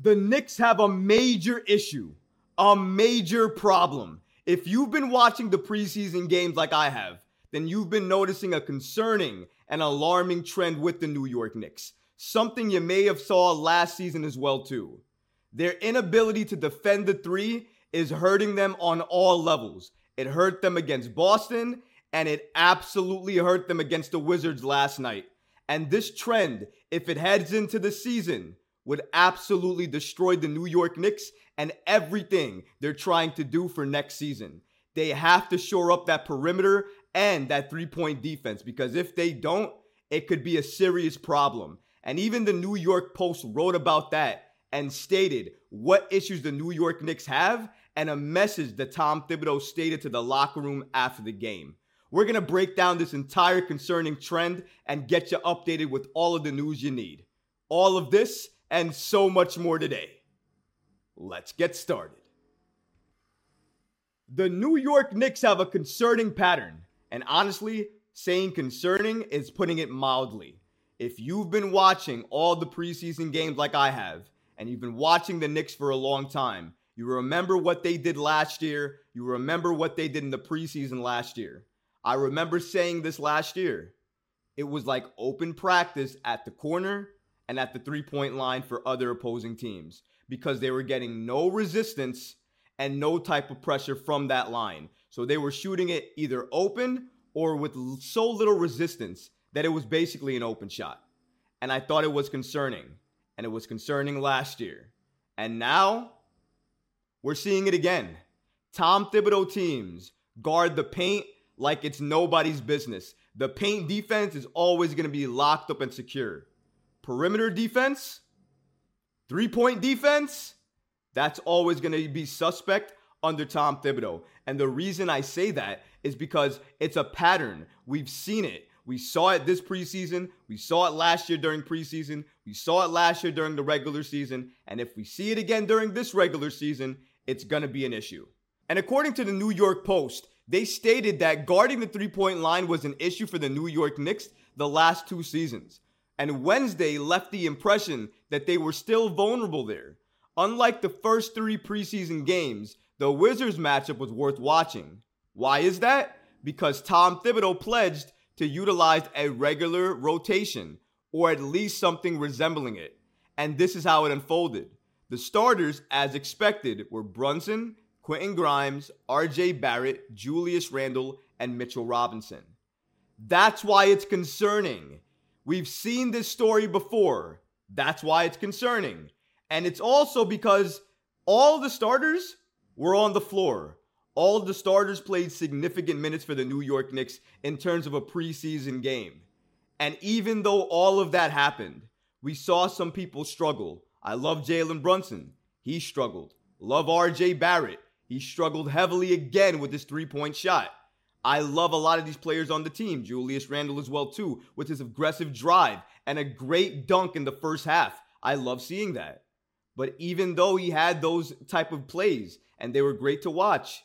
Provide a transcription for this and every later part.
The Knicks have a major issue, a major problem. If you've been watching the preseason games like I have, then you've been noticing a concerning and alarming trend with the New York Knicks. Something you may have saw last season as well too. Their inability to defend the 3 is hurting them on all levels. It hurt them against Boston and it absolutely hurt them against the Wizards last night. And this trend, if it heads into the season, would absolutely destroy the New York Knicks and everything they're trying to do for next season. They have to shore up that perimeter and that three point defense because if they don't, it could be a serious problem. And even the New York Post wrote about that and stated what issues the New York Knicks have and a message that Tom Thibodeau stated to the locker room after the game. We're going to break down this entire concerning trend and get you updated with all of the news you need. All of this and so much more today. Let's get started. The New York Knicks have a concerning pattern, and honestly, saying concerning is putting it mildly. If you've been watching all the preseason games like I have, and you've been watching the Knicks for a long time, you remember what they did last year, you remember what they did in the preseason last year. I remember saying this last year. It was like open practice at the corner and at the three point line for other opposing teams because they were getting no resistance and no type of pressure from that line. So they were shooting it either open or with so little resistance that it was basically an open shot. And I thought it was concerning. And it was concerning last year. And now we're seeing it again. Tom Thibodeau teams guard the paint like it's nobody's business. The paint defense is always going to be locked up and secure. Perimeter defense, three point defense, that's always going to be suspect under Tom Thibodeau. And the reason I say that is because it's a pattern. We've seen it. We saw it this preseason. We saw it last year during preseason. We saw it last year during the regular season. And if we see it again during this regular season, it's going to be an issue. And according to the New York Post, they stated that guarding the three point line was an issue for the New York Knicks the last two seasons. And Wednesday left the impression that they were still vulnerable there. Unlike the first three preseason games, the Wizards matchup was worth watching. Why is that? Because Tom Thibodeau pledged to utilize a regular rotation, or at least something resembling it. And this is how it unfolded. The starters, as expected, were Brunson, Quentin Grimes, RJ Barrett, Julius Randle, and Mitchell Robinson. That's why it's concerning. We've seen this story before. That's why it's concerning. And it's also because all the starters were on the floor. All the starters played significant minutes for the New York Knicks in terms of a preseason game. And even though all of that happened, we saw some people struggle. I love Jalen Brunson. He struggled. Love RJ Barrett. He struggled heavily again with his three point shot. I love a lot of these players on the team, Julius Randle as well too, with his aggressive drive and a great dunk in the first half. I love seeing that. But even though he had those type of plays and they were great to watch,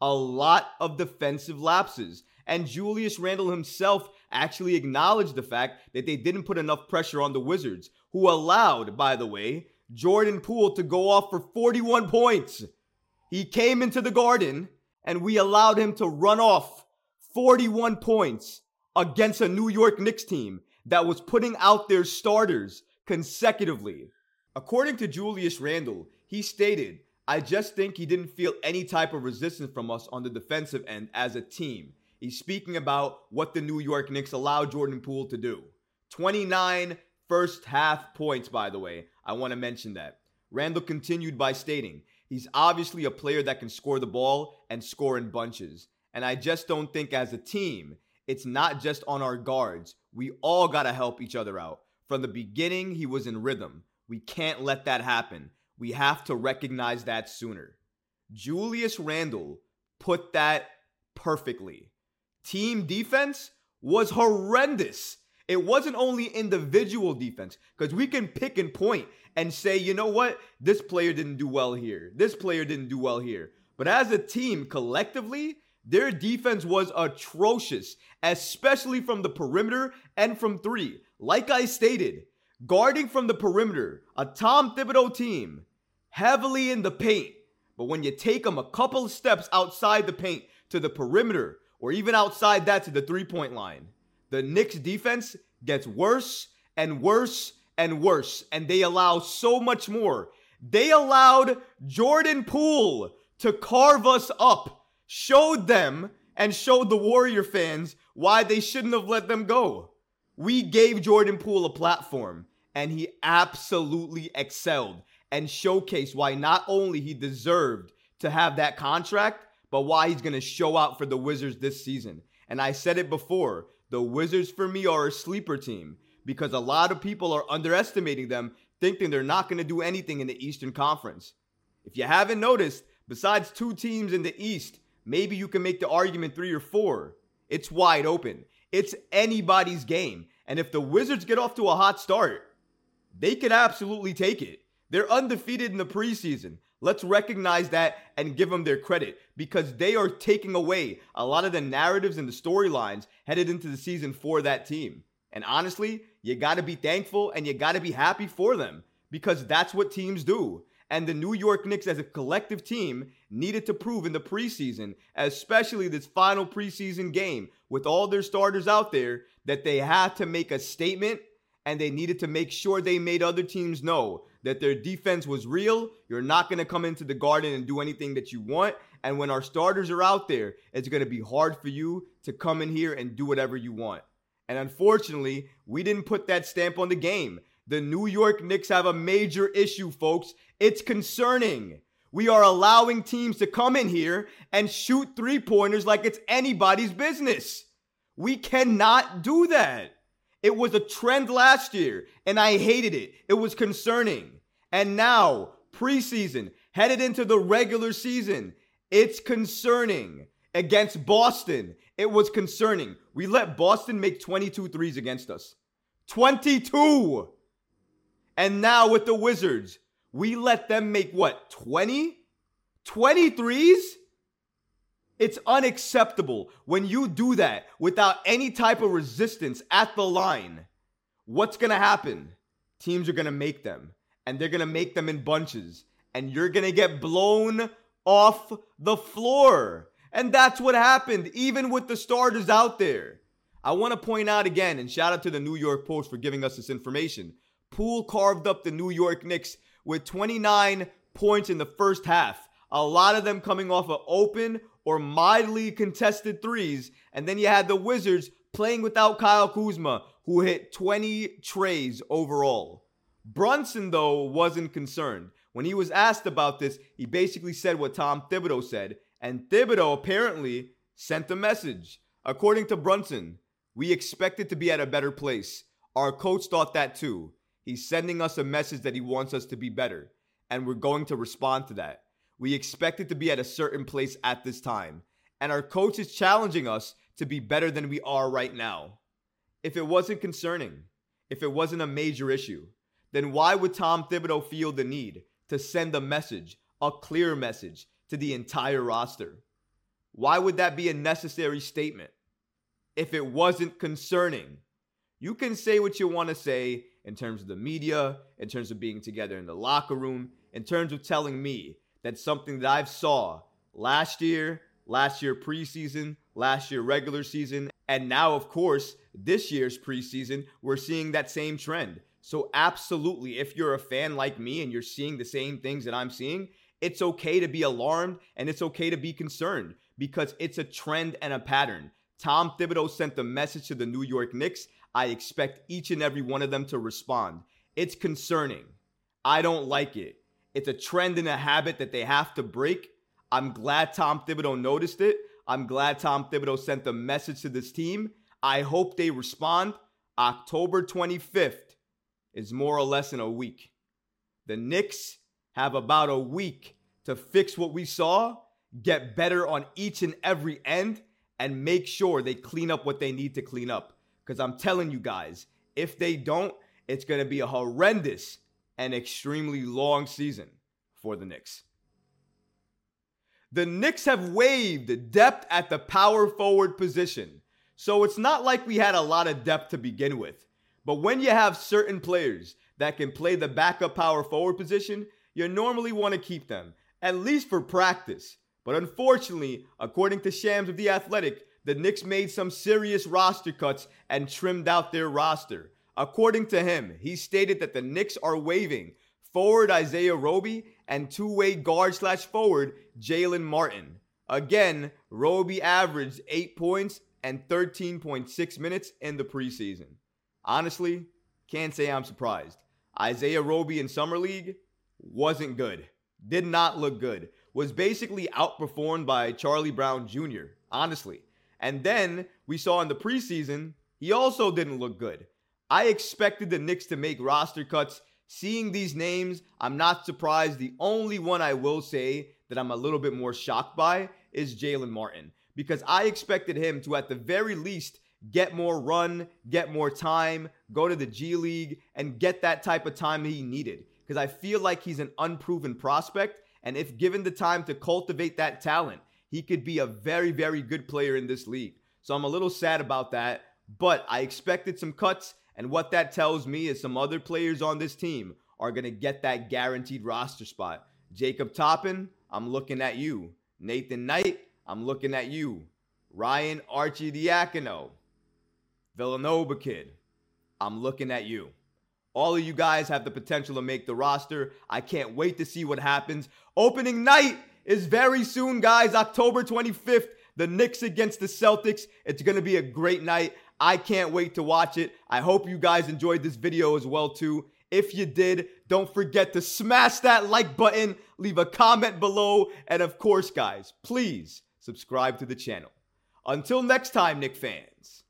a lot of defensive lapses. And Julius Randle himself actually acknowledged the fact that they didn't put enough pressure on the Wizards, who allowed, by the way, Jordan Poole to go off for 41 points. He came into the garden and we allowed him to run off 41 points against a New York Knicks team that was putting out their starters consecutively. According to Julius Randle, he stated, I just think he didn't feel any type of resistance from us on the defensive end as a team. He's speaking about what the New York Knicks allowed Jordan Poole to do. 29 first half points, by the way. I want to mention that. Randle continued by stating, He's obviously a player that can score the ball and score in bunches. And I just don't think as a team, it's not just on our guards. We all got to help each other out. From the beginning, he was in rhythm. We can't let that happen. We have to recognize that sooner. Julius Randle put that perfectly. Team defense was horrendous. It wasn't only individual defense, because we can pick and point and say, you know what, this player didn't do well here. This player didn't do well here. But as a team, collectively, their defense was atrocious, especially from the perimeter and from three. Like I stated, guarding from the perimeter, a Tom Thibodeau team, heavily in the paint. But when you take them a couple steps outside the paint to the perimeter, or even outside that to the three point line, the Knicks defense gets worse and worse and worse. And they allow so much more. They allowed Jordan Poole to carve us up, showed them and showed the Warrior fans why they shouldn't have let them go. We gave Jordan Poole a platform and he absolutely excelled and showcased why not only he deserved to have that contract, but why he's going to show out for the Wizards this season. And I said it before the Wizards for me are a sleeper team because a lot of people are underestimating them, thinking they're not going to do anything in the Eastern Conference. If you haven't noticed, besides two teams in the East, maybe you can make the argument three or four. It's wide open. It's anybody's game. And if the Wizards get off to a hot start, they could absolutely take it. They're undefeated in the preseason. Let's recognize that and give them their credit because they are taking away a lot of the narratives and the storylines headed into the season for that team. And honestly, you got to be thankful and you got to be happy for them because that's what teams do. And the New York Knicks, as a collective team, needed to prove in the preseason, especially this final preseason game with all their starters out there, that they had to make a statement and they needed to make sure they made other teams know that their defense was real. You're not going to come into the garden and do anything that you want. And when our starters are out there, it's going to be hard for you to come in here and do whatever you want. And unfortunately, we didn't put that stamp on the game. The New York Knicks have a major issue, folks. It's concerning. We are allowing teams to come in here and shoot three pointers like it's anybody's business. We cannot do that. It was a trend last year, and I hated it. It was concerning. And now, preseason, headed into the regular season, it's concerning. Against Boston, it was concerning. We let Boston make 22 threes against us. 22! And now with the Wizards, we let them make what, 20? 23s? It's unacceptable when you do that without any type of resistance at the line. What's going to happen? Teams are going to make them, and they're going to make them in bunches, and you're going to get blown off the floor. And that's what happened, even with the starters out there. I want to point out again, and shout out to the New York Post for giving us this information. Poole carved up the New York Knicks with 29 points in the first half. A lot of them coming off of open or mildly contested threes. And then you had the Wizards playing without Kyle Kuzma, who hit 20 treys overall. Brunson, though, wasn't concerned. When he was asked about this, he basically said what Tom Thibodeau said, and Thibodeau apparently sent a message. According to Brunson, we expected to be at a better place. Our coach thought that too. He's sending us a message that he wants us to be better, and we're going to respond to that. We expected to be at a certain place at this time, and our coach is challenging us to be better than we are right now. If it wasn't concerning, if it wasn't a major issue, then why would Tom Thibodeau feel the need to send a message, a clear message, to the entire roster? Why would that be a necessary statement? If it wasn't concerning, you can say what you want to say in terms of the media, in terms of being together in the locker room, in terms of telling me that's something that I've saw last year, last year preseason, last year regular season, and now of course, this year's preseason, we're seeing that same trend. So absolutely, if you're a fan like me and you're seeing the same things that I'm seeing, it's okay to be alarmed and it's okay to be concerned because it's a trend and a pattern. Tom Thibodeau sent the message to the New York Knicks. I expect each and every one of them to respond. It's concerning. I don't like it. It's a trend and a habit that they have to break. I'm glad Tom Thibodeau noticed it. I'm glad Tom Thibodeau sent the message to this team. I hope they respond. October 25th is more or less in a week. The Knicks have about a week to fix what we saw, get better on each and every end, and make sure they clean up what they need to clean up. Because I'm telling you guys, if they don't, it's going to be a horrendous an extremely long season for the Knicks. The Knicks have waived depth at the power forward position, so it's not like we had a lot of depth to begin with. But when you have certain players that can play the backup power forward position, you normally want to keep them, at least for practice. But unfortunately, according to Shams of The Athletic, the Knicks made some serious roster cuts and trimmed out their roster. According to him, he stated that the Knicks are waiving forward Isaiah Roby and two-way guard slash forward Jaylen Martin. Again, Roby averaged 8 points and 13.6 minutes in the preseason. Honestly, can't say I'm surprised. Isaiah Roby in Summer League wasn't good. Did not look good. Was basically outperformed by Charlie Brown Jr., honestly. And then we saw in the preseason, he also didn't look good. I expected the Knicks to make roster cuts. Seeing these names, I'm not surprised. The only one I will say that I'm a little bit more shocked by is Jaylen Martin because I expected him to, at the very least, get more run, get more time, go to the G League, and get that type of time he needed. Because I feel like he's an unproven prospect. And if given the time to cultivate that talent, he could be a very, very good player in this league. So I'm a little sad about that. But I expected some cuts. And what that tells me is some other players on this team are going to get that guaranteed roster spot. Jacob Toppin, I'm looking at you. Nathan Knight, I'm looking at you. Ryan Arcidiacono, Villanova kid, I'm looking at you. All of you guys have the potential to make the roster. I can't wait to see what happens. Opening night is very soon, guys. October 25th, the Knicks against the Celtics. It's going to be a great night. I can't wait to watch it. I hope you guys enjoyed this video as well too. If you did, don't forget to smash that like button, leave a comment below, and of course, guys, please subscribe to the channel. Until next time, Knick fans.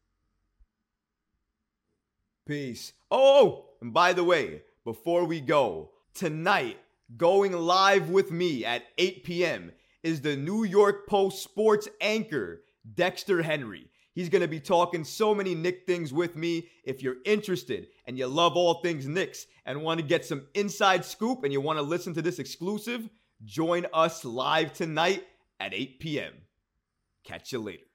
Peace. Oh, and by the way, before we go, tonight, going live with me at 8 p.m. is the New York Post sports anchor, Dexter Henry. He's going to be talking so many Knick things with me. If you're interested and you love all things Knicks and want to get some inside scoop and you want to listen to this exclusive, join us live tonight at 8 p.m. Catch you later.